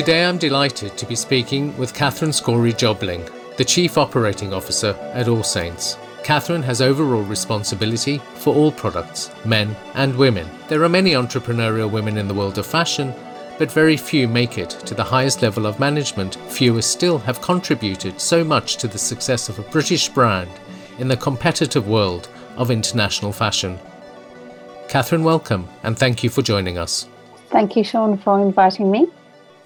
Today I'm delighted to be speaking with Catherine Scory Jobling, the Chief Operating Officer at All Saints. Catherine has overall responsibility for all products, men and women. There are many entrepreneurial women in the world of fashion, but very few make it to the highest level of management. Fewer still have contributed so much to the success of a British brand in the competitive world of international fashion. Catherine, welcome and thank you for joining us. Thank you, Sean, for inviting me.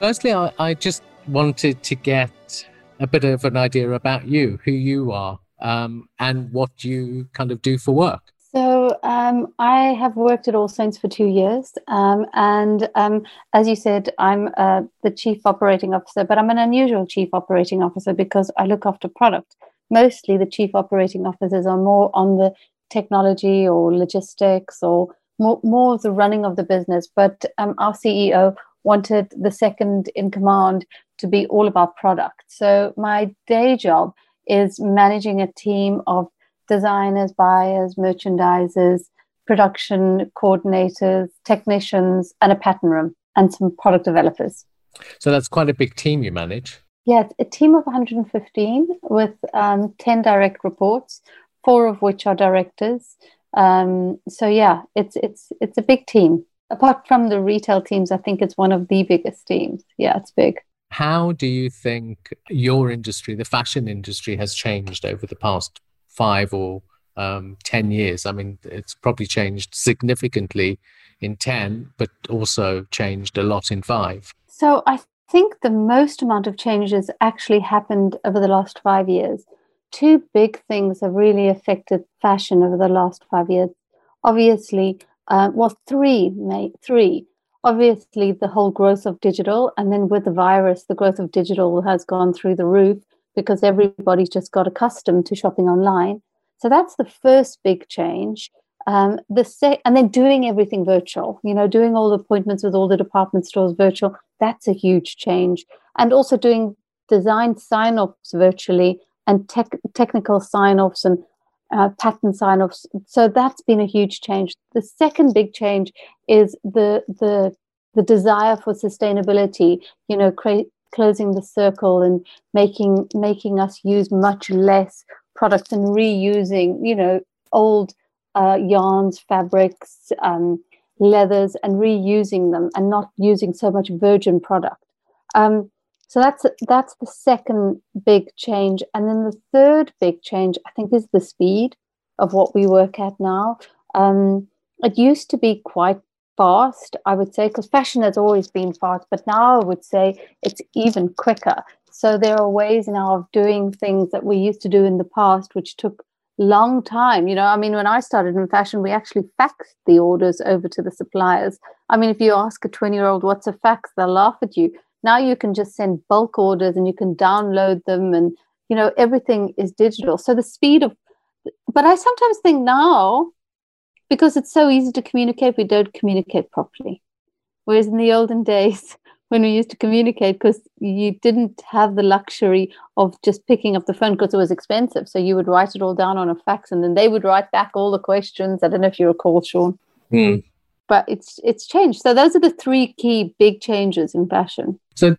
Firstly, I, I just wanted to get a bit of an idea about you, who you are, um, and what you kind of do for work. So um, I have worked at All Saints for two years, um, and um, as you said, I'm uh, the chief operating officer. But I'm an unusual chief operating officer because I look after product. Mostly, the chief operating officers are more on the technology or logistics or more, more of the running of the business. But um, our CEO wanted the second in command to be all about product. So my day job is managing a team of designers, buyers, merchandisers, production coordinators, technicians, and a pattern room and some product developers. So that's quite a big team you manage. Yeah, a team of 115 with um, 10 direct reports, four of which are directors. Um, so yeah, it's it's it's a big team. Apart from the retail teams, I think it's one of the biggest teams. Yeah, it's big. How do you think your industry, the fashion industry, has changed over the past five or um, 10 years? I mean, it's probably changed significantly in 10, but also changed a lot in five. So I think the most amount of changes actually happened over the last five years. Two big things have really affected fashion over the last five years. Obviously, uh, well, three, mate, three. Obviously the whole growth of digital and then with the virus the growth of digital has gone through the roof because everybody's just got accustomed to shopping online. So that's the first big change. Um, the se- and then doing everything virtual you know doing all the appointments with all the department stores virtual that's a huge change. And also doing design sign-offs virtually and tech- technical sign-offs and uh, sign-offs. So that's been a huge change. The second big change is the the the desire for sustainability. You know, cra- closing the circle and making making us use much less products and reusing. You know, old uh, yarns, fabrics, um, leathers, and reusing them, and not using so much virgin product. Um, so that's that's the second big change, and then the third big change I think is the speed of what we work at now. Um, it used to be quite fast, I would say, because fashion has always been fast, but now I would say it's even quicker. So there are ways now of doing things that we used to do in the past, which took long time. You know i mean when i started in fashion we actually faxed the orders over to the suppliers. I mean if you ask a 20 year old what's a fax? they'll laugh at you now you can just send bulk orders and you can download them and you know everything is digital. So the speed of but i sometimes think now because it's so easy to communicate we don't communicate properly. Whereas in the olden days when we used to communicate because you didn't have the luxury of just picking up the phone because it was expensive. So you would write it all down on a fax and then they would write back all the questions. I don't know if you recall sean. Mm but it's it's changed. So those are the three key big changes in fashion. So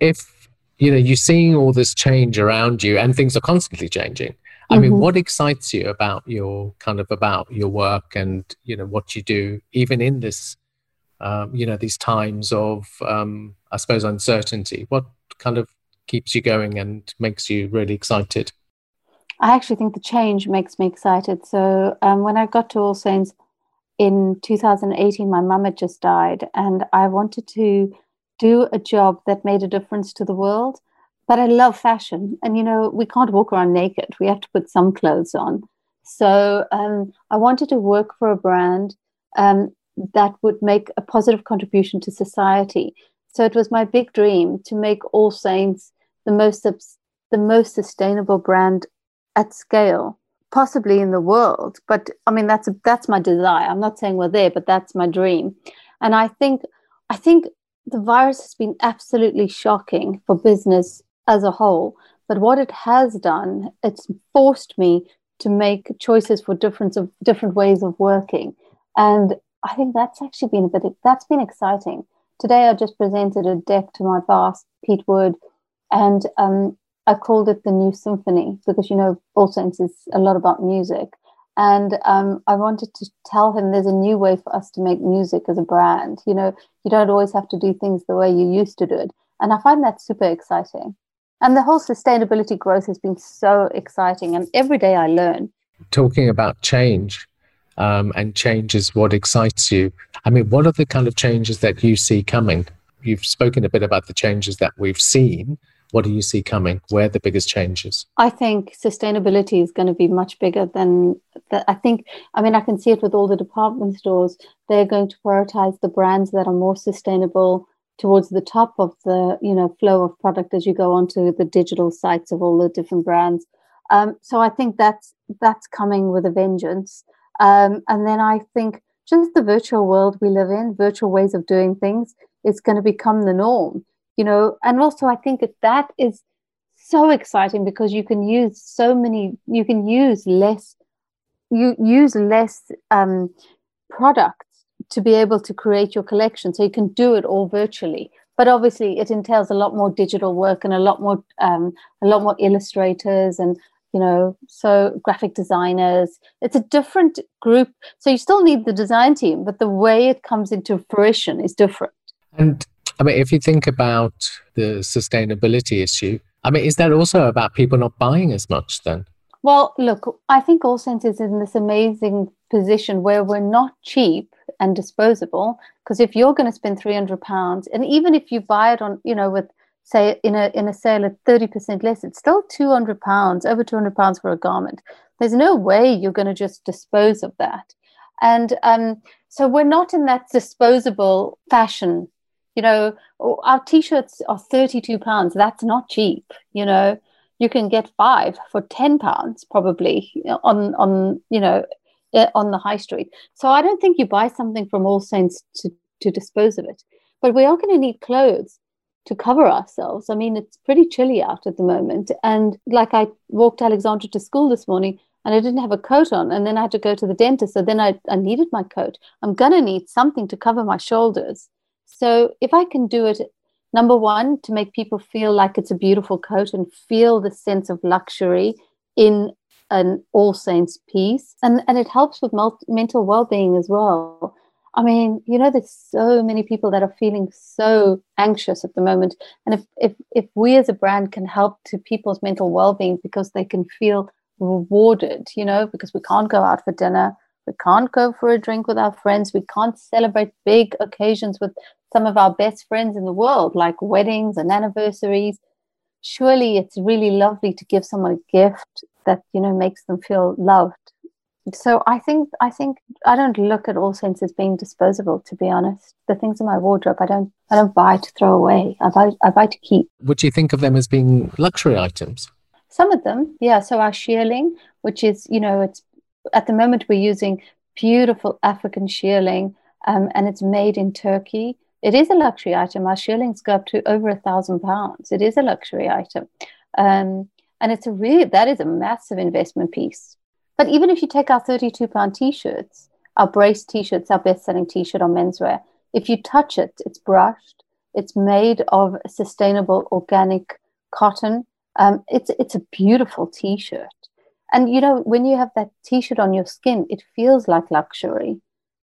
if you know you're seeing all this change around you and things are constantly changing. I mm-hmm. mean, what excites you about your kind of about your work and you know what you do, even in this, um, you know, these times of, um, I suppose, uncertainty. What kind of keeps you going and makes you really excited? I actually think the change makes me excited. So um, when I got to All Saints, in 2018, my mum had just died, and I wanted to do a job that made a difference to the world. But I love fashion, and you know, we can't walk around naked. We have to put some clothes on. So um, I wanted to work for a brand um, that would make a positive contribution to society. So it was my big dream to make All Saints the most the most sustainable brand at scale possibly in the world but i mean that's that's my desire. I'm not saying we're there but that's my dream. And i think i think the virus has been absolutely shocking for business as a whole but what it has done it's forced me to make choices for different of different ways of working. And i think that's actually been a bit that's been exciting. Today I just presented a deck to my boss, Pete Wood, and um, I called it the New Symphony because, you know, All Saints is a lot about music. And um, I wanted to tell him there's a new way for us to make music as a brand. You know, you don't always have to do things the way you used to do it. And I find that super exciting. And the whole sustainability growth has been so exciting. And every day I learn. Talking about change, um, and change is what excites you. I mean, what are the kind of changes that you see coming? You've spoken a bit about the changes that we've seen, what do you see coming? Where the biggest changes? I think sustainability is going to be much bigger than that. I think, I mean, I can see it with all the department stores. They're going to prioritize the brands that are more sustainable towards the top of the you know flow of product as you go onto the digital sites of all the different brands. Um, so I think that's that's coming with a vengeance. Um, and then I think just the virtual world we live in, virtual ways of doing things, is going to become the norm you know and also i think that that is so exciting because you can use so many you can use less you use less um, products to be able to create your collection. So you can do it all virtually but obviously it entails a lot more digital work and a lot more um, a lot more illustrators and you know so graphic designers. It's a different group. So you still need the design team but the way it comes into fruition is different. And I mean, if you think about the sustainability issue, I mean, is that also about people not buying as much then? Well, look, I think All is in this amazing position where we're not cheap and disposable. Because if you're going to spend three hundred pounds, and even if you buy it on, you know, with say in a in a sale at thirty percent less, it's still two hundred pounds, over two hundred pounds for a garment. There's no way you're going to just dispose of that, and um, so we're not in that disposable fashion you know our t-shirts are 32 pounds that's not cheap you know you can get five for 10 pounds probably on on you know eh, on the high street so i don't think you buy something from all saints to to dispose of it but we are going to need clothes to cover ourselves i mean it's pretty chilly out at the moment and like i walked alexandra to school this morning and I didn't have a coat on. And then I had to go to the dentist. So then I, I needed my coat. I'm going to need something to cover my shoulders. So if I can do it, number one, to make people feel like it's a beautiful coat and feel the sense of luxury in an All Saints piece, and, and it helps with mul- mental well being as well. I mean, you know, there's so many people that are feeling so anxious at the moment. And if, if, if we as a brand can help to people's mental well being because they can feel rewarded, you know, because we can't go out for dinner, we can't go for a drink with our friends, we can't celebrate big occasions with some of our best friends in the world, like weddings and anniversaries. Surely it's really lovely to give someone a gift that, you know, makes them feel loved. So I think I think I don't look at all saints as being disposable, to be honest. The things in my wardrobe I don't I don't buy to throw away. I buy I buy to keep. Would you think of them as being luxury items? Some of them, yeah. So our shearling, which is, you know, it's at the moment we're using beautiful African shearling, um, and it's made in Turkey it is a luxury item. Our shearlings go up to over a thousand pounds. It is a luxury item. Um, and it's a really, that is a massive investment piece. But even if you take our 32 pound t shirts, our brace t shirts, our best selling t shirt on menswear, if you touch it, it's brushed, it's made of sustainable organic cotton. Um, it's, it's a beautiful t shirt. And you know, when you have that t shirt on your skin, it feels like luxury.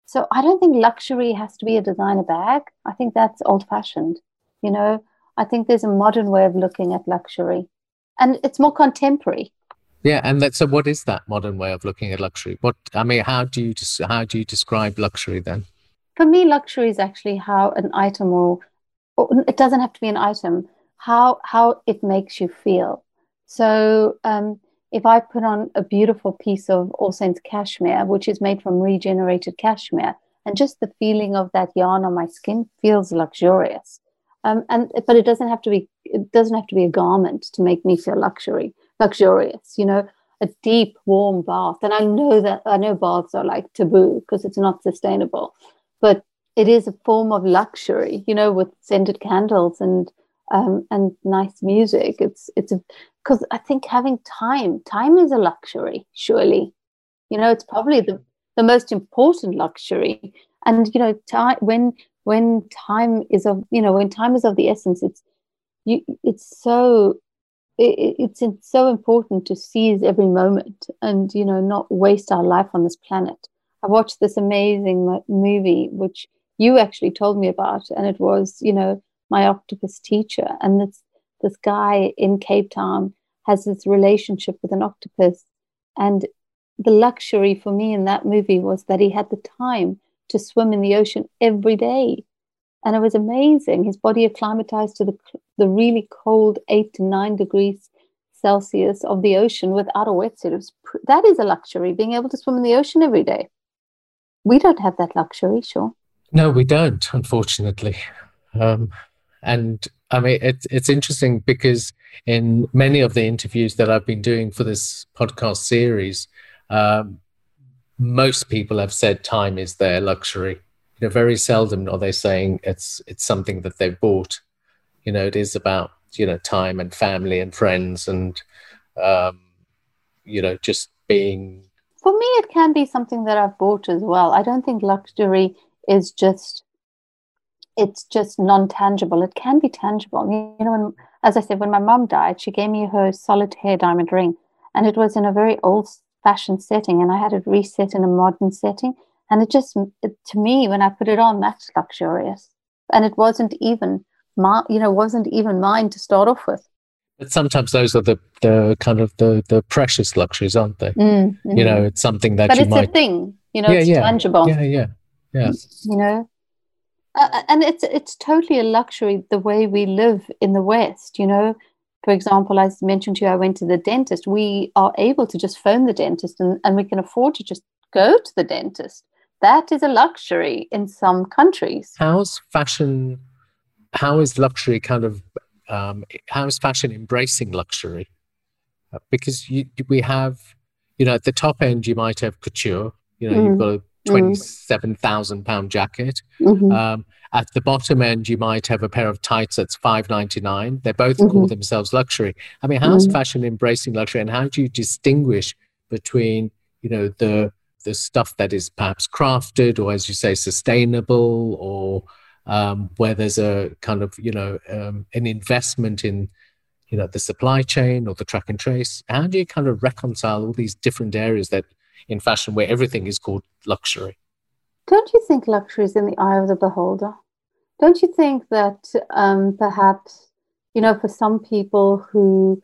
So I don't think luxury has to be a designer bag. I think that's old fashioned. You know, I think there's a modern way of looking at luxury and it's more contemporary. Yeah, and that, so what is that modern way of looking at luxury? What I mean, how do you how do you describe luxury then? For me, luxury is actually how an item or, or it doesn't have to be an item. How how it makes you feel. So um, if I put on a beautiful piece of All Saints cashmere, which is made from regenerated cashmere, and just the feeling of that yarn on my skin feels luxurious. Um, and but it doesn't have to be it doesn't have to be a garment to make me feel luxury luxurious. You know, a deep warm bath, and I know that I know baths are like taboo because it's not sustainable, but it is a form of luxury. You know, with scented candles and um, and nice music. It's it's because I think having time, time is a luxury. Surely, you know, it's probably the the most important luxury. And you know, time when when time is of you know when time is of the essence it's you it's so it, it's so important to seize every moment and you know not waste our life on this planet i watched this amazing movie which you actually told me about and it was you know my octopus teacher and this this guy in cape town has this relationship with an octopus and the luxury for me in that movie was that he had the time to swim in the ocean every day. And it was amazing. His body acclimatized to the, the really cold eight to nine degrees Celsius of the ocean without a wetsuit. Was, that is a luxury, being able to swim in the ocean every day. We don't have that luxury, sure. No, we don't, unfortunately. Um, and I mean, it's it's interesting because in many of the interviews that I've been doing for this podcast series, um, most people have said time is their luxury. You know, very seldom are they saying it's it's something that they've bought. You know, it is about you know time and family and friends and um, you know just being. For me, it can be something that I've bought as well. I don't think luxury is just it's just non-tangible. It can be tangible. You know, when, as I said, when my mom died, she gave me her solitaire diamond ring, and it was in a very old-fashioned setting, and I had it reset in a modern setting. And it just, it, to me, when I put it on, that's luxurious, and it wasn't even my, you know, wasn't even mine to start off with. But sometimes those are the, the kind of the the precious luxuries, aren't they? Mm, mm-hmm. You know, it's something that but you it's might. a thing. You know, yeah, it's yeah, tangible. Yeah, yeah, yeah. You know, uh, and it's it's totally a luxury the way we live in the West. You know, for example, I mentioned to you, I went to the dentist. We are able to just phone the dentist, and, and we can afford to just go to the dentist. That is a luxury in some countries. How's fashion? How is luxury kind of? Um, how is fashion embracing luxury? Uh, because you, we have, you know, at the top end, you might have couture. You know, mm. you've got a. twenty-seven thousand pound jacket. Mm-hmm. Um, at the bottom end, you might have a pair of tights that's five ninety nine. They both mm-hmm. call themselves luxury. I mean, how's mm-hmm. fashion embracing luxury, and how do you distinguish between you know the the stuff that is perhaps crafted, or as you say, sustainable, or um, where there's a kind of you know um, an investment in you know the supply chain or the track and trace? How do you kind of reconcile all these different areas that in fashion where everything is called luxury. Don't you think luxury is in the eye of the beholder? Don't you think that um, perhaps, you know, for some people who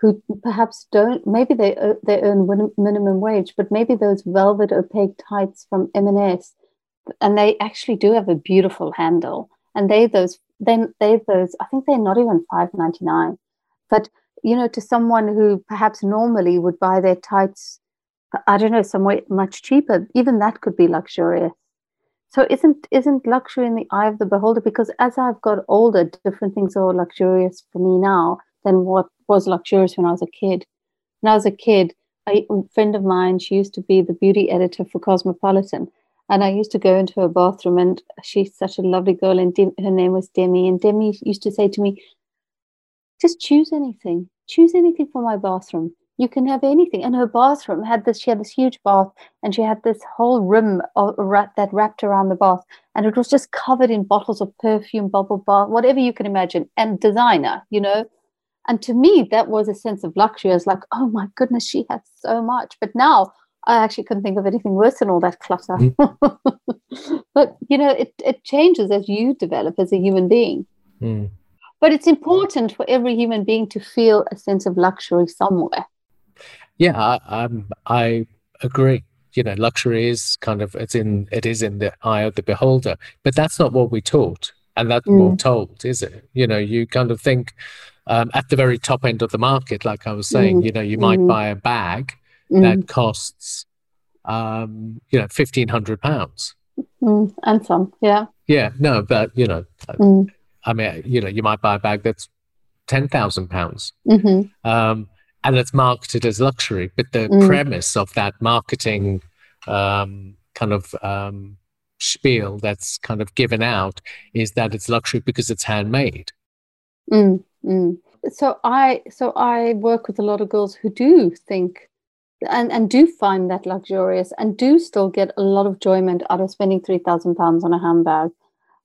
who perhaps don't, maybe they uh, they earn minimum wage, but maybe those velvet opaque tights from M&S, and they actually do have a beautiful handle, and they those then they those I think they're not even five ninety nine, but you know, to someone who perhaps normally would buy their tights I don't know, somewhere much cheaper. Even that could be luxurious. So isn't isn't luxury in the eye of the beholder? Because as I've got older, different things are luxurious for me now than what was luxurious when I was a kid. When I was a kid, a friend of mine, she used to be the beauty editor for Cosmopolitan, and I used to go into her bathroom, and she's such a lovely girl, and her name was Demi, and Demi used to say to me, "Just choose anything, choose anything for my bathroom." You can have anything. And her bathroom had this, she had this huge bath and she had this whole rim of, that wrapped around the bath. And it was just covered in bottles of perfume, bubble bath, whatever you can imagine, and designer, you know. And to me, that was a sense of luxury. I was like, oh my goodness, she has so much. But now I actually couldn't think of anything worse than all that clutter. Mm. but, you know, it, it changes as you develop as a human being. Mm. But it's important for every human being to feel a sense of luxury somewhere. Yeah, I, I agree. You know, luxury is kind of it's in it is in the eye of the beholder, but that's not what we taught, and that's mm. what we're told, is it? You know, you kind of think um, at the very top end of the market, like I was saying, mm. you know, you might mm. buy a bag that mm. costs, um, you know, fifteen hundred pounds, mm, and some, yeah, yeah, no, but you know, mm. I mean, you know, you might buy a bag that's ten thousand pounds. Mm-hmm. Um, and it's marketed as luxury. But the mm. premise of that marketing um, kind of um, spiel that's kind of given out is that it's luxury because it's handmade. Mm, mm. So I so I work with a lot of girls who do think and, and do find that luxurious and do still get a lot of enjoyment out of spending three thousand pounds on a handbag.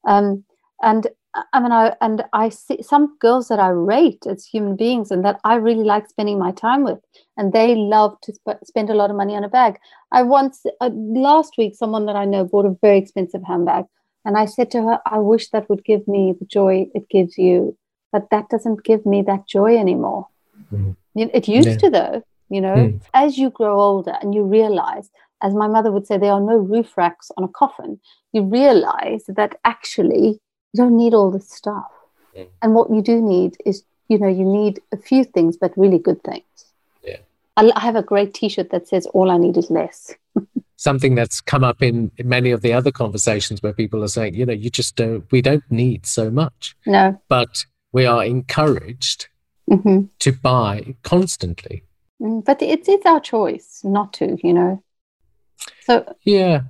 Um, and I mean, I and I see some girls that I rate as human beings and that I really like spending my time with, and they love to sp- spend a lot of money on a bag. I once uh, last week, someone that I know bought a very expensive handbag, and I said to her, "I wish that would give me the joy it gives you, but that doesn't give me that joy anymore. Mm. It used yeah. to, though. You know, mm. as you grow older and you realize, as my mother would say, there are no roof racks on a coffin. You realize that actually." You don't need all this stuff. Mm. And what you do need is, you know, you need a few things, but really good things. Yeah. I, I have a great T-shirt that says, "All I need is less." Something that's come up in many of the other conversations where people are saying, you know, you just don't, we don't need so much. No. But we are encouraged mm-hmm. to buy constantly. Mm, but it's it's our choice not to, you know. So yeah,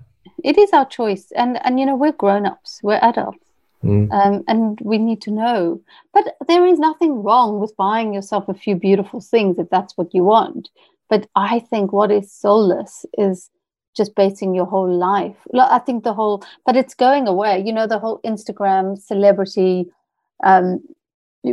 it is our choice, and and you know we're grown ups, we're adults. Mm. Um, and we need to know. But there is nothing wrong with buying yourself a few beautiful things if that's what you want. But I think what is soulless is just basing your whole life. I think the whole, but it's going away. You know, the whole Instagram celebrity um,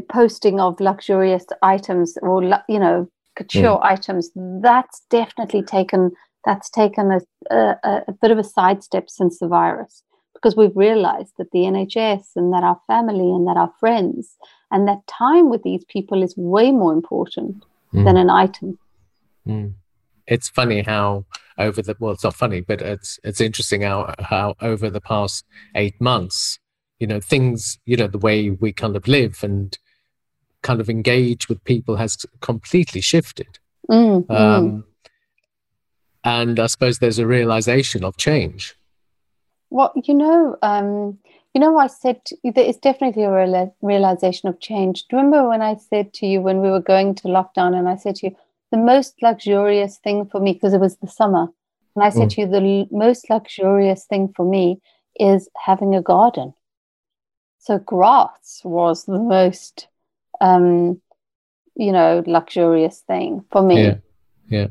posting of luxurious items or, you know, couture mm. items. That's definitely taken. That's taken a, a, a bit of a sidestep since the virus because we've realized that the NHS and that our family and that our friends and that time with these people is way more important mm. than an item. Mm. It's funny how over the well, it's not funny, but it's it's interesting how how over the past eight months, you know, things, you know, the way we kind of live and kind of engage with people has completely shifted. Mm, um, and I suppose there's a realization of change. Well, you know, um, you know, I said there is definitely a real, realization of change. Do you remember when I said to you when we were going to lockdown, and I said to you, the most luxurious thing for me because it was the summer, and I said mm. to you, the l- most luxurious thing for me is having a garden. So grass was the most, um, you know, luxurious thing for me. Yeah. Yeah.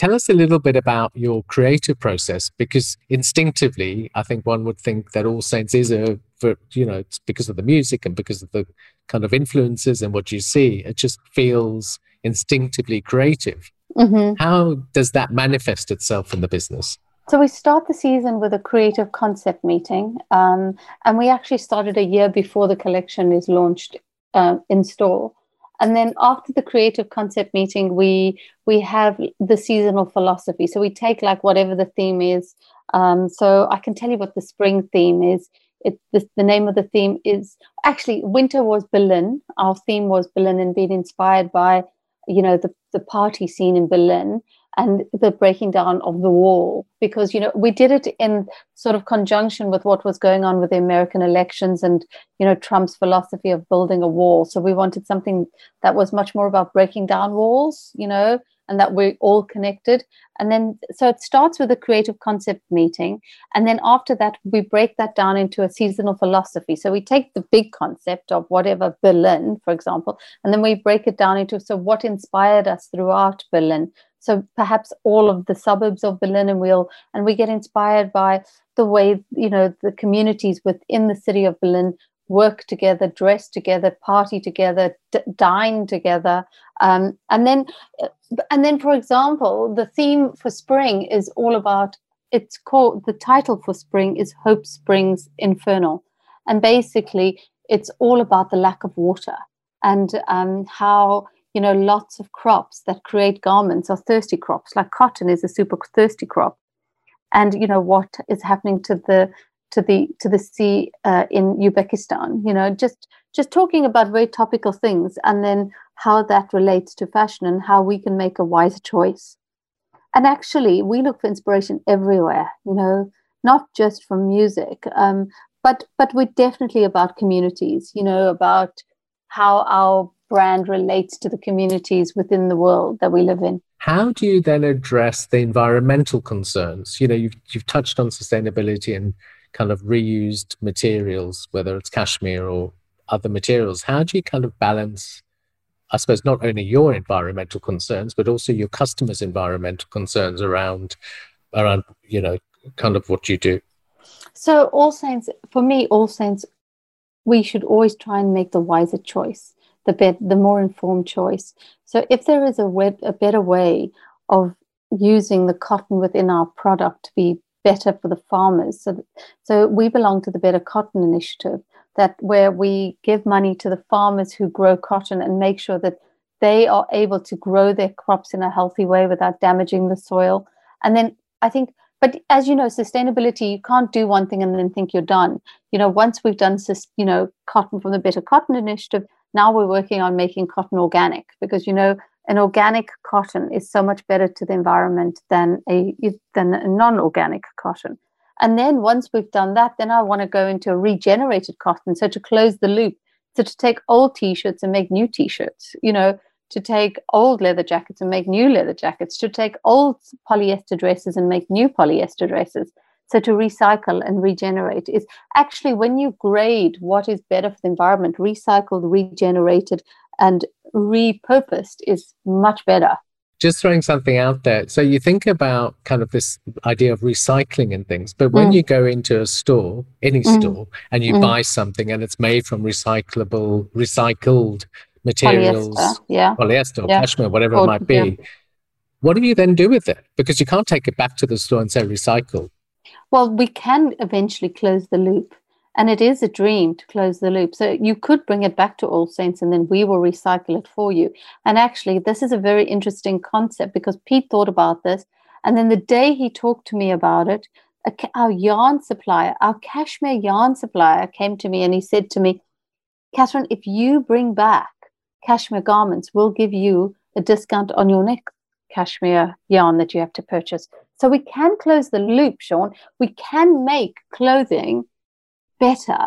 Tell us a little bit about your creative process because instinctively, I think one would think that All Saints is a, for, you know, it's because of the music and because of the kind of influences and what you see. It just feels instinctively creative. Mm-hmm. How does that manifest itself in the business? So we start the season with a creative concept meeting, um, and we actually started a year before the collection is launched uh, in store and then after the creative concept meeting we we have the seasonal philosophy. So we take like whatever the theme is. Um, so i can tell you what the spring theme is. It the, the name of the theme is actually winter was berlin. Our theme was berlin and being inspired by you know the, the party scene in berlin and the breaking down of the wall because you know we did it in sort of conjunction with what was going on with the american elections and you know trump's philosophy of building a wall. So we wanted something that was much more about breaking down walls you know and that we're all connected. And then so it starts with a creative concept meeting. And then after that we break that down into a seasonal philosophy. So we take the big concept of whatever berlin for example and then we break it down into so what inspired us throughout berlin? So perhaps all of the suburbs of Berlin and we'll and we get inspired by the way you know the communities within the city of Berlin work together, dress together, party together, d- dine together, um, and then and then for example, the theme for spring is all about. It's called the title for spring is Hope Springs Infernal, and basically it's all about the lack of water and um, how you know, lots of crops that create garments are thirsty crops. Like cotton is a super thirsty crop, and you know what is happening to the to the to the sea uh, in Uzbekistan. You know, just just talking about very topical things, and then how that relates to fashion and how we can make a wiser choice. And actually, we look for inspiration everywhere. You know, not just from music, um, but but we're definitely about communities. You know, about how our brand relates to the communities within the world that we live in. How do you then address the environmental concerns? You know, you've, you've touched on sustainability and kind of reused materials, whether it's cashmere or other materials. How do you kind of balance, I suppose, not only your environmental concerns, but also your customers' environmental concerns around, around you know, kind of what you do? So, All Saints, for me, All Saints, we should always try and make the wiser choice, the bet, the more informed choice. So, if there is a, web, a better way of using the cotton within our product to be better for the farmers, so, so we belong to the Better Cotton Initiative, that where we give money to the farmers who grow cotton and make sure that they are able to grow their crops in a healthy way without damaging the soil. And then I think but as you know sustainability you can't do one thing and then think you're done you know once we've done you know cotton from the better cotton initiative now we're working on making cotton organic because you know an organic cotton is so much better to the environment than a than a non-organic cotton and then once we've done that then i want to go into a regenerated cotton so to close the loop so to take old t-shirts and make new t-shirts you know to take old leather jackets and make new leather jackets, to take old polyester dresses and make new polyester dresses. So to recycle and regenerate is actually when you grade what is better for the environment, recycled, regenerated, and repurposed is much better. Just throwing something out there. So you think about kind of this idea of recycling and things, but when mm. you go into a store, any mm. store, and you mm. buy something and it's made from recyclable, recycled materials, polyester, yeah. polyester yeah. cashmere, whatever it might be. Yeah. What do you then do with it? Because you can't take it back to the store and say recycle. Well, we can eventually close the loop. And it is a dream to close the loop. So you could bring it back to All Saints and then we will recycle it for you. And actually, this is a very interesting concept because Pete thought about this. And then the day he talked to me about it, our yarn supplier, our cashmere yarn supplier came to me and he said to me, Catherine, if you bring back cashmere garments we'll give you a discount on your next cashmere yarn that you have to purchase. So we can close the loop, Sean. We can make clothing better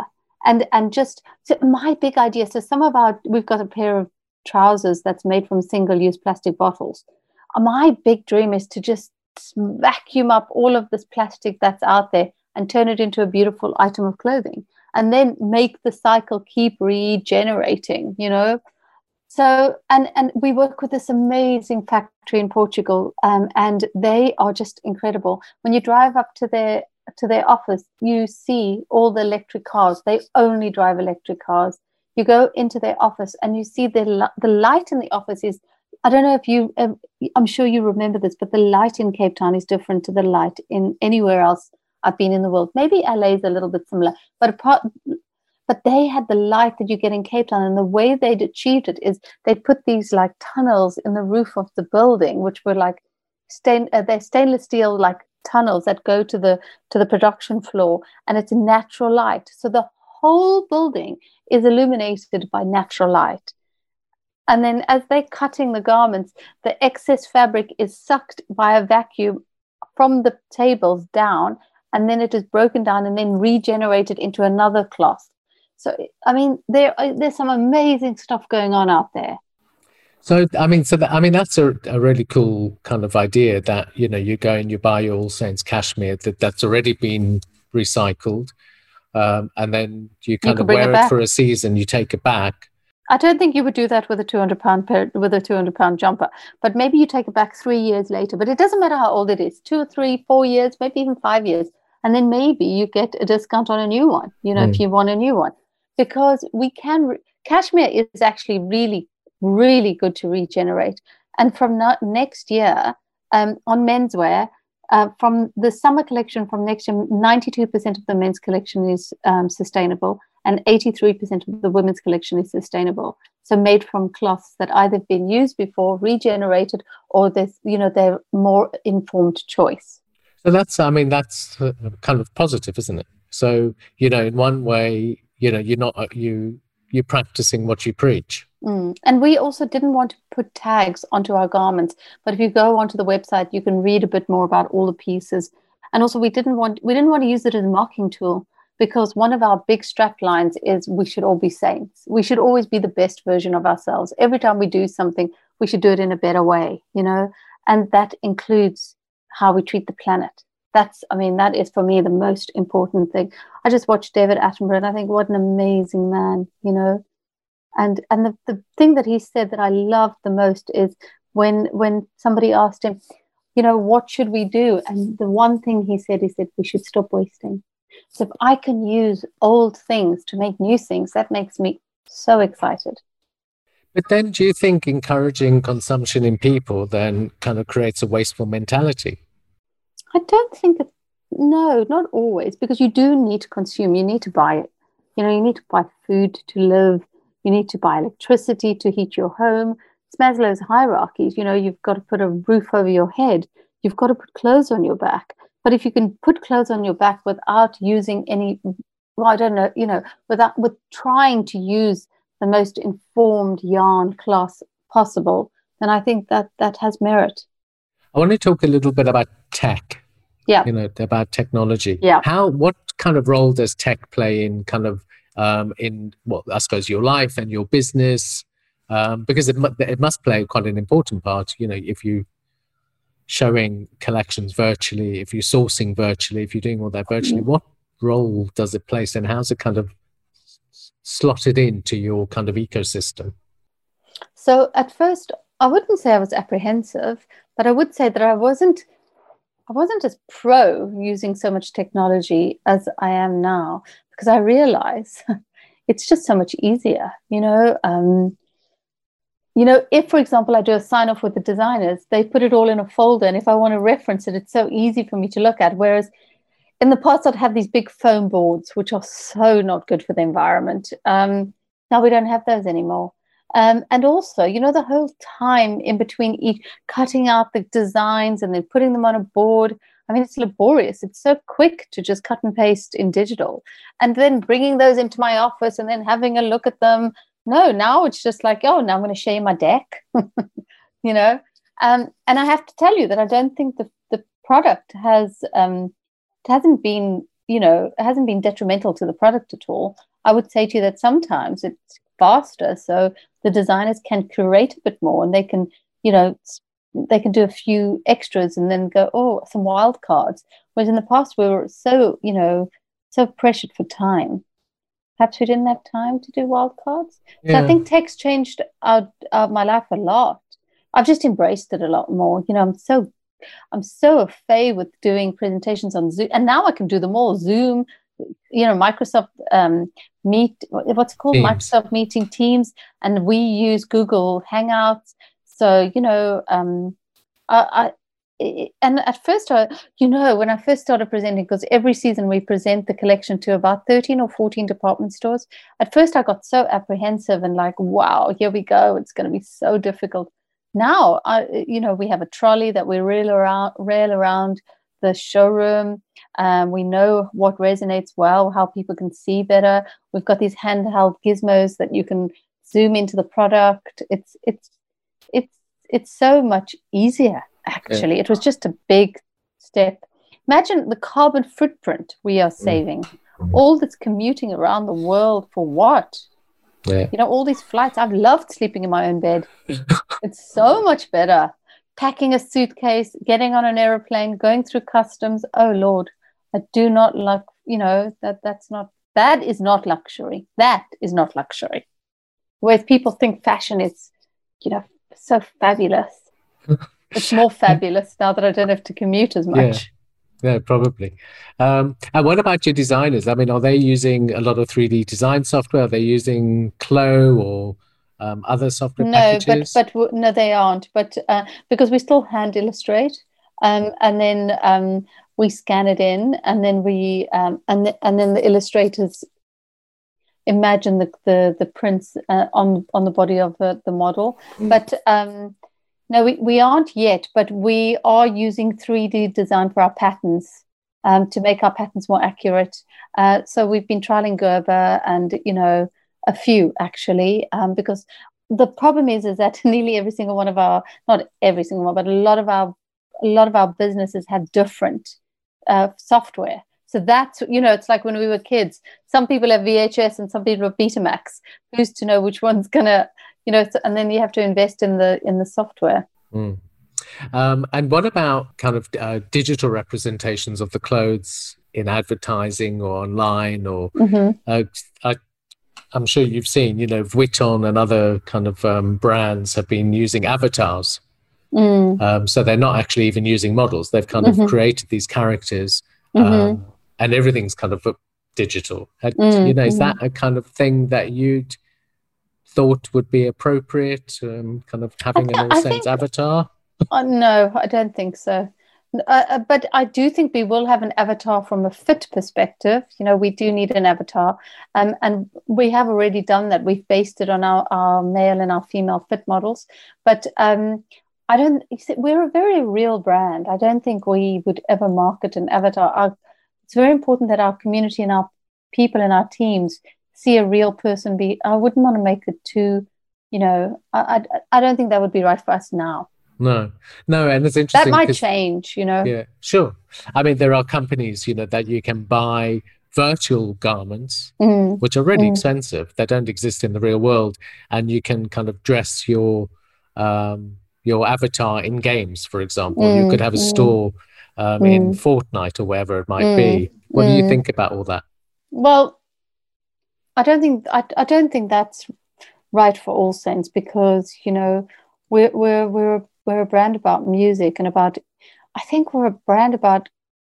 and and just so my big idea. So some of our we've got a pair of trousers that's made from single-use plastic bottles. My big dream is to just vacuum up all of this plastic that's out there and turn it into a beautiful item of clothing and then make the cycle keep regenerating you know so and and we work with this amazing factory in portugal um, and they are just incredible. When you drive up to their to their office you see all the electric cars. They only drive electric cars. You go into their office and you see the the light in the office is i don't know if you um, i'm sure you remember this but the light in cape town is different to the light in anywhere else I've been in the world. Maybe LA is a little bit similar, but apart, but they had the light that you get in Cape Town, and the way they'd achieved it is they put these like tunnels in the roof of the building, which were like stain, uh, they're stainless steel like tunnels that go to the to the production floor, and it's natural light. So the whole building is illuminated by natural light. And then as they're cutting the garments, the excess fabric is sucked by a vacuum from the tables down, and then it is broken down and then regenerated into another cloth. So, I mean, there uh, there's some amazing stuff going on out there. So, I mean, so that, I mean, that's a, a really cool kind of idea that you know you go and you buy your All Saints cashmere that that's already been recycled, um, and then you kind you of wear it, it for a season, you take it back. I don't think you would do that with a two hundred pound pair, with a two hundred pound jumper, but maybe you take it back three years later. But it doesn't matter how old it is, two or three, four years, maybe even five years, and then maybe you get a discount on a new one. You know, mm. if you want a new one because we can re- is actually really really good to regenerate. And from next year um, on menswear uh, from the summer collection from next year 92% of the men's collection is um, sustainable and 83% of the women's collection is sustainable. So made from cloths that either have been used before regenerated or there's you know they're more informed choice. So that's i mean that's uh, kind of positive isn't it? So you know in one way you know you're not you you're practicing what you preach. Mm. and we also didn't want to put tags onto our garments but if you go onto the website you can read a bit more about all the pieces. And also we didn't want we didn't want to use it as a marketing tool because one of our big strap lines is we should all be saints. We should always be the best version of ourselves. Every time we do something we should do it in a better way you know? And that includes how we treat the planet that's i mean that is for me the most important thing i just watched david attenborough and i think what an amazing man you know and and the, the thing that he said that i loved the most is when when somebody asked him you know what should we do and the one thing he said he said we should stop wasting So if I can use old things to make new things, that makes me so excited. But then do you think encouraging consumption in people then kind of creates a wasteful mentality? I don't think it, no, not always, because you do need to consume. You need to buy it. You know, you need to buy food to live. You need to buy electricity to heat your home. It's Maslow's hierarchies. You know, you've got to put a roof over your head. You've got to put clothes on your back. But if you can put clothes on your back without using any, well, I don't know, you know, without with trying to use the most informed yarn class possible, then I think that that has merit. I want to talk a little bit about tech yeah. you know about technology. Yeah. How what kind of role does tech play in kind of um, in well i suppose your life and your business? Um, because it, it must play quite an important part you know if you showing collections virtually if you're sourcing virtually if you're doing all that virtually mm. what role does it play? And how's it kind of slotted into your kind of ecosystem? So at first i wouldn't say i was apprehensive but i would say that i wasn't I wasn't as pro using so much technology as I am now because I realize it's just so much easier. You know, um, you know, if for example I do a sign off with the designers, they put it all in a folder, and if I want to reference it, it's so easy for me to look at. Whereas in the past, I'd have these big foam boards, which are so not good for the environment. Um, now we don't have those anymore. Um, and also, you know, the whole time in between each cutting out the designs and then putting them on a board. I mean, it's laborious. It's so quick to just cut and paste in digital and then bringing those into my office and then having a look at them. No, now it's just like, oh, now I'm going to show you my deck, you know? Um, and I have to tell you that I don't think the, the product has, um, it hasn't been, you know, it hasn't been detrimental to the product at all. I would say to you that sometimes it's faster. So the designers can curate a bit more and they can, you know, they can do a few extras and then go, oh, some wild cards. Whereas in the past we were so, you know, so pressured for time. Perhaps we didn't have time to do wild cards. Yeah. So I think text changed our, our, my life a lot. I've just embraced it a lot more. You know, I'm so I'm so a afraid with doing presentations on Zoom, and now I can do them all Zoom, you know microsoft um, meet what's called? Teams. microsoft meeting teams. And we use google hangouts. So you know um, I, I, and at first I, you know when i first started presenting because every season we present the collection to about 13 or 14 department stores. At first i got so apprehensive and like wow here we go. It's going to be so difficult. Now I, you know we have a trolley that we rail around rail around the showroom um, we know what resonates well, how people can see better. We've got these handheld gizmos that you can zoom into the product. It's it's it's it's so much easier. Actually, yeah. it was just a big step. Imagine the carbon footprint we are mm. saving. Mm. All this commuting around the world for what? Yeah. You know, all these flights. I've loved sleeping in my own bed. it's so much better. Packing a suitcase, getting on an aeroplane, going through customs. Oh Lord, I do not like, you know, that that's not, that is not luxury. That is not luxury. Whereas people think fashion is, you know, so fabulous. it's more fabulous now that I don't have to commute as much. Yeah, yeah probably. Um, and what about your designers? I mean, are they using a lot of 3D design software? Are they using Clo or um, other software no, packages? but but no, they aren't. But uh, because we still hand illustrate, um, and then um, we scan it in and then we um, and the, and then the illustrators imagine the the, the prints uh, on on the body of the, the model mm. but um, no we, we aren't yet but we are using 3d design for our patterns um, to make our patterns more accurate uh, so we've been trialing gerber and you know a few actually um, because the problem is is that nearly every single one of our not every single one but a lot of our a lot of our businesses have different uh, software. So that's, you know, it's like when we were kids. Some people have VHS and some people have Betamax. Who's to know which one's going to, you know, and then you have to invest in the in the software. Mm. Um, and what about kind of uh, digital representations of the clothes in advertising or online or mm-hmm. uh, I, am sure you've seen, you know, Vuitton and other kind of um, brands have been using avatars Mm. Um, so they're not actually even using models. They've kind mm-hmm. of created these characters um, mm-hmm. and everything's kind of digital. Mm, you know, is mm. that a kind of thing that you'd thought would be appropriate? Um, kind of having th- an all saints avatar? uh, no, I don't think so. Uh, uh, but I do think we will have an avatar from a fit perspective. You know, we do need an avatar, um, and we have already done that. We've based it on our, our male and our female fit models. But um, I don't. We're a very real brand. I don't think we would ever market an avatar. Our, it's very important that our community and our people and our teams see a real person. Be. I wouldn't want to make it too. You know, I, I, I don't think that would be right for us now. No, no, and it's interesting. That might change, you know. Yeah, sure. I mean, there are companies, you know, that you can buy virtual garments, mm. which are really mm. expensive. They don't exist in the real world, and you can kind of dress your um, your avatar in games. For example, mm. you could have a mm. store um, in. Fortnite or wherever it might be. What do you think about all that? Well, I don't think I, I don't think that's right for All Saints because you know we're we're we're we're a brand about music and about i think we're a brand about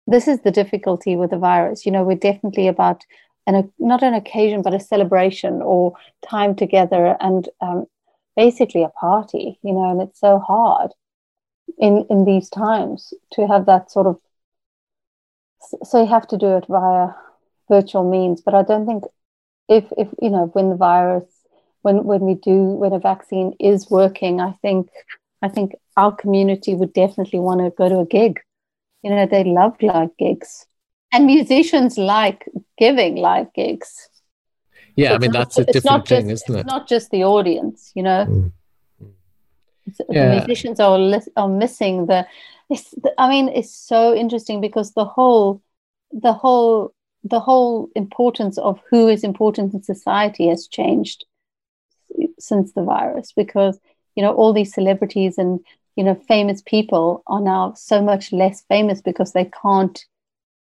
this is the difficulty with the virus. You know we're definitely about an not an occasion but a celebration or time together and um, basically a party you know and it's so hard in in these times to have that sort of so you have to do it via virtual means but i don't think if if you know when the virus when when we do when a vaccine is working i think I think our community would definitely want to go to a gig. You know, they love live gigs. And musicians like giving live gigs. Yeah, so I mean, not, that's a different thing, just, isn't it? It's not just the audience, you know. Mm. Yeah. The musicians are, are missing the, the. I mean, it's so interesting because the whole, the whole, the whole importance of who is important in society has changed since the virus because you know all these celebrities and you know famous people are now so much less famous because they can't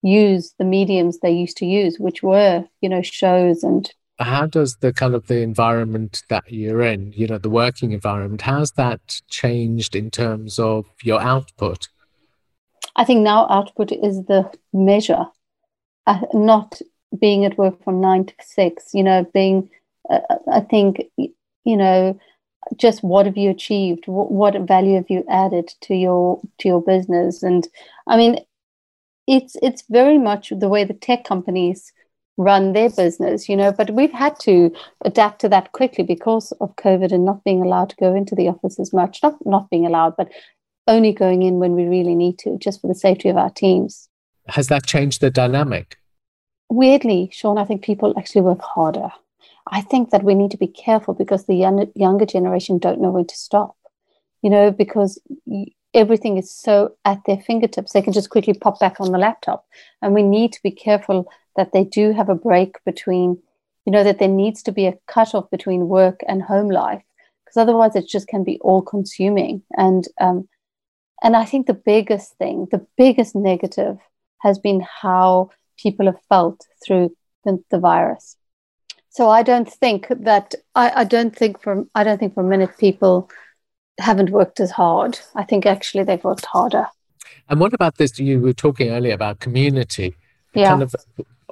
use the mediums they used to use which were you know shows and how does the kind of the environment that you're in you know the working environment how's that changed in terms of your output? I think now output is the measure. Uh, not being at work from nine to six you know being uh, i think you know just what have you achieved? What, what value have you added to your to your business? And i mean it's it's very much the way the tech companies run their business you know but we've had to adapt to that quickly because of covid and not being allowed to go into the office as much. Not not being allowed but only going in when we really need to just for the safety of our teams. Has that changed the dynamic? Weirdly sean i think people actually work harder I think that we need to be careful because the young, younger generation don't know when to stop, you know, because everything is so at their fingertips. They can just quickly pop back on the laptop. And we need to be careful that they do have a break between, you know, that there needs to be a cutoff between work and home life, because otherwise it just can be all consuming. And, um, and I think the biggest thing, the biggest negative has been how people have felt through the, the virus so I don't think that I, I don't think for I don't think for a minute people haven't worked as hard. I think actually they've worked harder. And what about this? You were talking earlier about community. Yeah. Kind of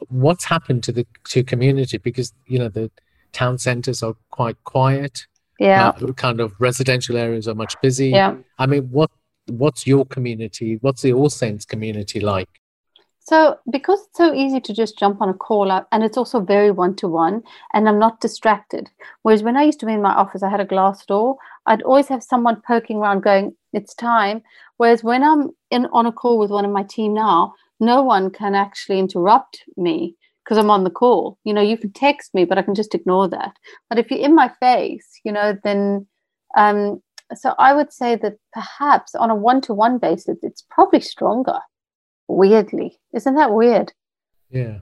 what's happened to the to community because you know the town centres are quite quiet. Yeah. Uh, kind of residential areas are much busy. Yeah. I mean, what what's your community? What's the All Saints community like? So, because it's so easy to just jump on a call up, and it's also very one to one, and I'm not distracted. Whereas when I used to be in my office, I had a glass door. I'd always have someone poking around, going, "It's time." Whereas when I'm in on a call with one of my team now, no one can actually interrupt me because I'm on the call. You know, you can text me, but I can just ignore that. But if you're in my face, you know, then um, so I would say that perhaps on a one to one basis, it's probably stronger weirdly. Isn't that weird? Yeah.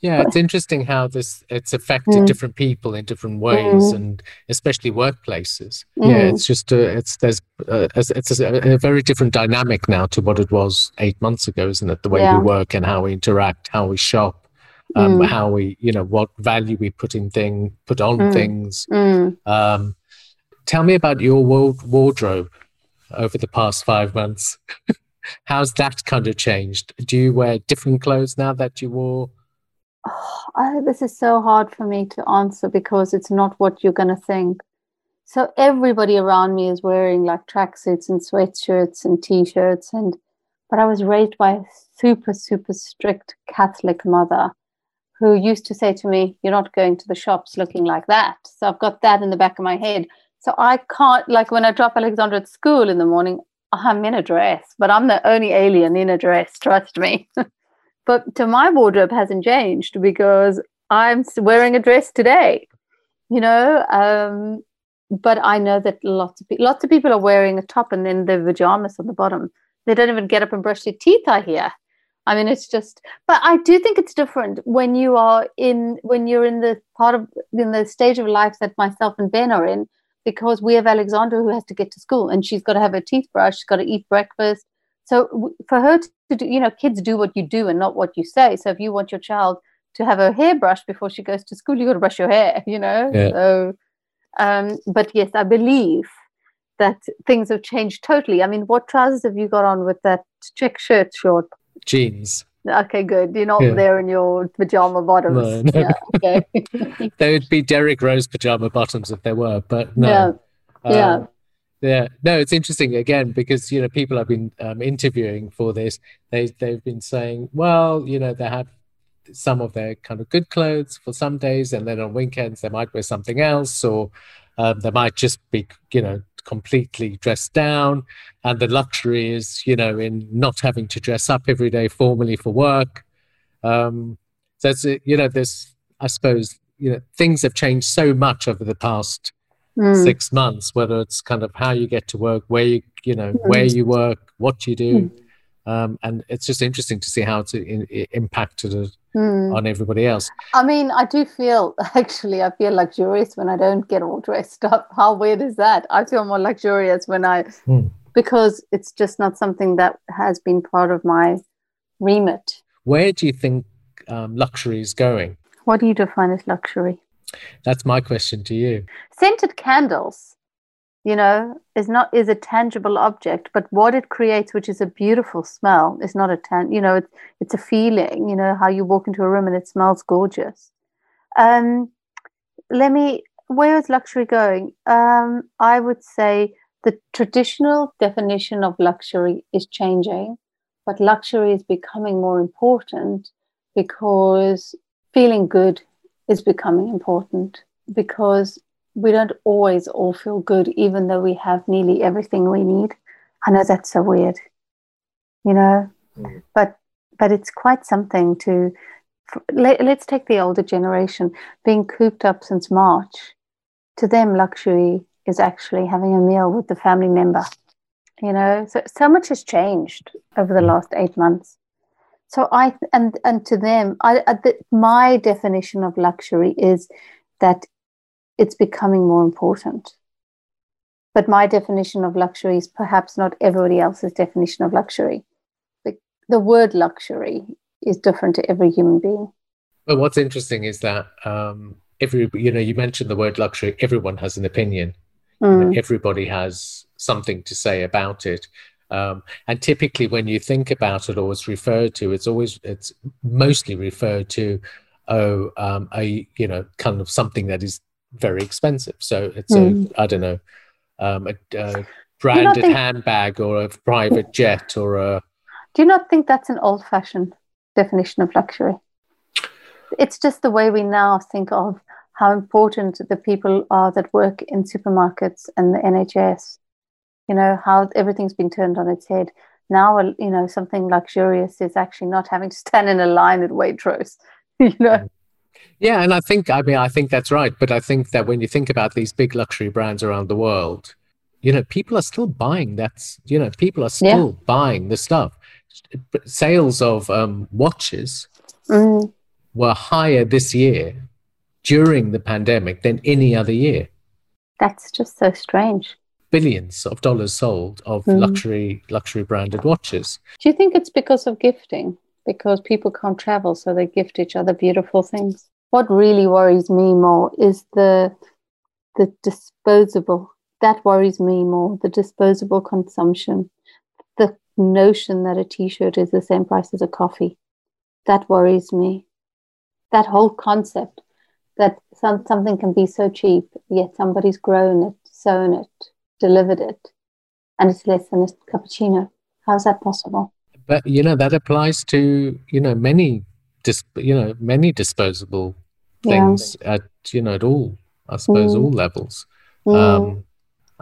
Yeah, it's interesting how this it's affected mm. different people in different ways, mm. and especially workplaces. Mm. Yeah, it's just a, it's there's a, it's a, a, very different dynamic now to what it was eight months ago, isn't it? The way yeah. we work and how we interact, how we shop, um, mm. how we you know what value we put in thing put on mm. things. Mm. Um, tell me about your world wardrobe over the past five months. how's that kind of changed? Do you wear different clothes now that you wore? Oh, this is so hard for me to answer because it's not what you're going to think. So everybody around me is wearing like tracksuits and sweatshirts and t-shirts and but I was raised by a super super strict Catholic mother who used to say to me, You're not going to the shops looking like that. So I've got that in the back of my head. So I can't, like, when I drop Alexandra at school in the morning, I'm in a dress, but I'm the only alien in a dress, trust me. but to my wardrobe hasn't changed because I'm wearing a dress today, you know. Um, but I know that lots of people, lots of people are wearing a top and then their pajamas on the bottom. They don't even get up and brush their teeth. I hear. I mean, it's just, but I do think it's different when you are in, when you're in the part of, in the stage of life that myself and Ben are in, because we have Alexandra who has to get to school and she's got to have her teeth brushed, she's got to eat breakfast. So for her to do, you know, kids do what you do and not what you say. So if you want your child to have her hair brushed before she goes to school, you got to brush your hair, you know? Yeah. So, um, but yes, I believe that things have changed totally. I mean, what trousers have you got on with that check shirt short? Jeans. Okay, good. You're not yeah. there in your pajama bottoms. No, no. Yeah, okay. they would be Derek Rose pajama bottoms if there were, but no. Yeah. Um, yeah. Yeah, no, it's interesting again because you know people I've been um, interviewing for this. They they've been saying, well, you know, they have some of their kind of good clothes for some days, and then on weekends they might wear something else, or um, they might just be, you know, completely dressed down and the luxury is you know in not having to dress up every day formally for work um so it's you know there's i suppose you know things have changed so much over the past mm. six months whether it's kind of how you get to work where you you know mm. where you work what you do mm. Um, and it's just interesting to see how it's in, impacted it mm. on everybody else. I mean, I do feel actually, I feel luxurious when I don't get all dressed up. How weird is that? I feel more luxurious when I, mm. because it's just not something that has been part of my remit. Where do you think um, luxury is going? What do you define as luxury? That's my question to you. Scented candles you know is not is a tangible object but what it creates which is a beautiful smell is not a tan you know it's it's a feeling you know how you walk into a room and it smells gorgeous. Um let me where is luxury going? Um i would say the traditional definition of luxury is changing but luxury is becoming more important because feeling good is becoming important because we don't always all feel good, even though we have nearly everything we need. I know that's so weird, you know, mm. but but it's quite something to. Let, let's take the older generation being cooped up since March. To them, luxury is actually having a meal with the family member. You know, so so much has changed over the mm. last eight months. So I and and to them, I, I the, my definition of luxury is that it's becoming more important. But my definition of luxury is perhaps not everybody else's definition of luxury. The, the word luxury is different to every human being. Well, what's interesting is that um, every you know you mentioned the word luxury. Everyone has an opinion. Mm. You know, mm. everybody has something to say about it. Um, and typically, when you think about it or it's referred to, it's always it's mostly referred to oh um, a you know kind of something that is very expensive. So it's mm. a I don't know um, a, a branded think, handbag or a private jet or a. Do you not think that's an old-fashioned definition of luxury? It's just the way we now think of how important the people are that work in supermarkets and the NHS. You know how everything's been turned on its head. Now, you know something luxurious is actually not having to stand in a line at Waitrose. You know. Mm. Yeah, and I think I mean I think that's right, but I think that when you think about these big luxury brands around the world, you know, people are still buying that's you know, people are still yeah. buying the stuff. Sales of um, watches mm. were higher this year during the pandemic than any other year. That's just so strange. Billions of dollars sold of mm. luxury luxury branded watches. Do you think it's because of gifting? Because people can't travel, so they gift each other beautiful things. What really worries me more is the the disposable. That worries me more. The disposable consumption, the notion that a t-shirt is the same price as a coffee. That worries me. That whole concept that some, something can be so cheap, yet somebody's grown it, sewn it, delivered it, and it's less than a cappuccino. How's that possible? But you know that applies to you know many dis- you know many disposable things yeah. at you know at all I suppose mm. all levels. Mm. Um,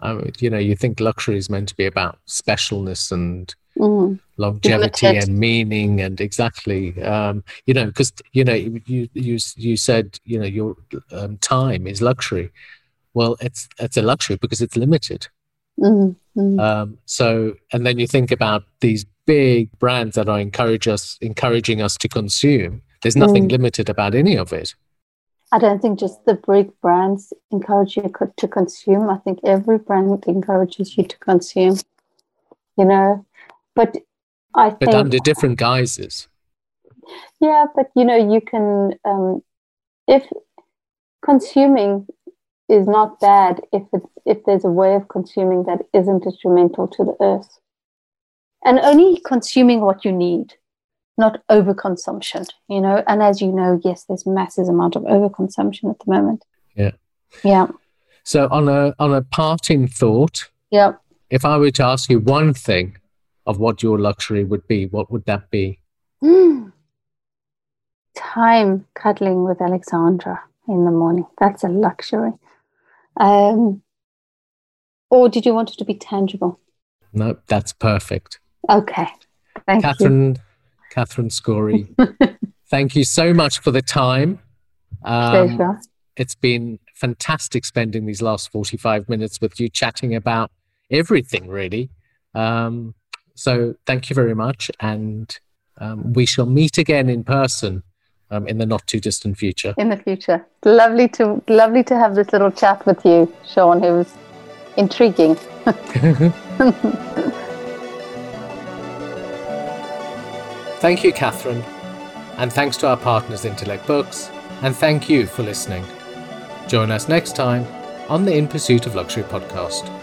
I mean, you know, you think luxury is meant to be about specialness and mm. longevity Limited. and meaning and exactly, um, you know, because you know you you you said you know your um, time is luxury. Well, it's it's a luxury because it's limited. Mm-hmm. Um, so, and then you think about these big brands that are encourage us, encouraging us to consume. There's nothing mm. limited about any of it. I don't think just the big brands encourage you to consume. I think every brand encourages you to consume. You know, but I but think, under different guises. Yeah, but you know, you can um, if consuming is not bad if it's if there's a way of consuming that isn't detrimental to the earth, and only consuming what you need not overconsumption, you know. And as you know, yes, there's massive amount of overconsumption at the moment. Yeah. Yeah. So on a on a parting thought, yeah. If I were to ask you one thing of what your luxury would be, what would that be? Mm. Time cuddling with Alexandra in the morning. That's a luxury. Um, or did you want it to be tangible? No, that's perfect. Okay. Thank Catherine, you. Catherine Scory. Thank you so much for the time. Um, Pleasure. It's been fantastic spending these last 45 minutes with you chatting about everything, really. Um, so thank you very much. And um, we shall meet again in person um, in the not too distant future. In the future. Lovely to, lovely to have this little chat with you, Sean. It was intriguing. Thank you, Catherine, and thanks to our partners Intellect Books, and thank you for listening. Join us next time on the In Pursuit of Luxury podcast.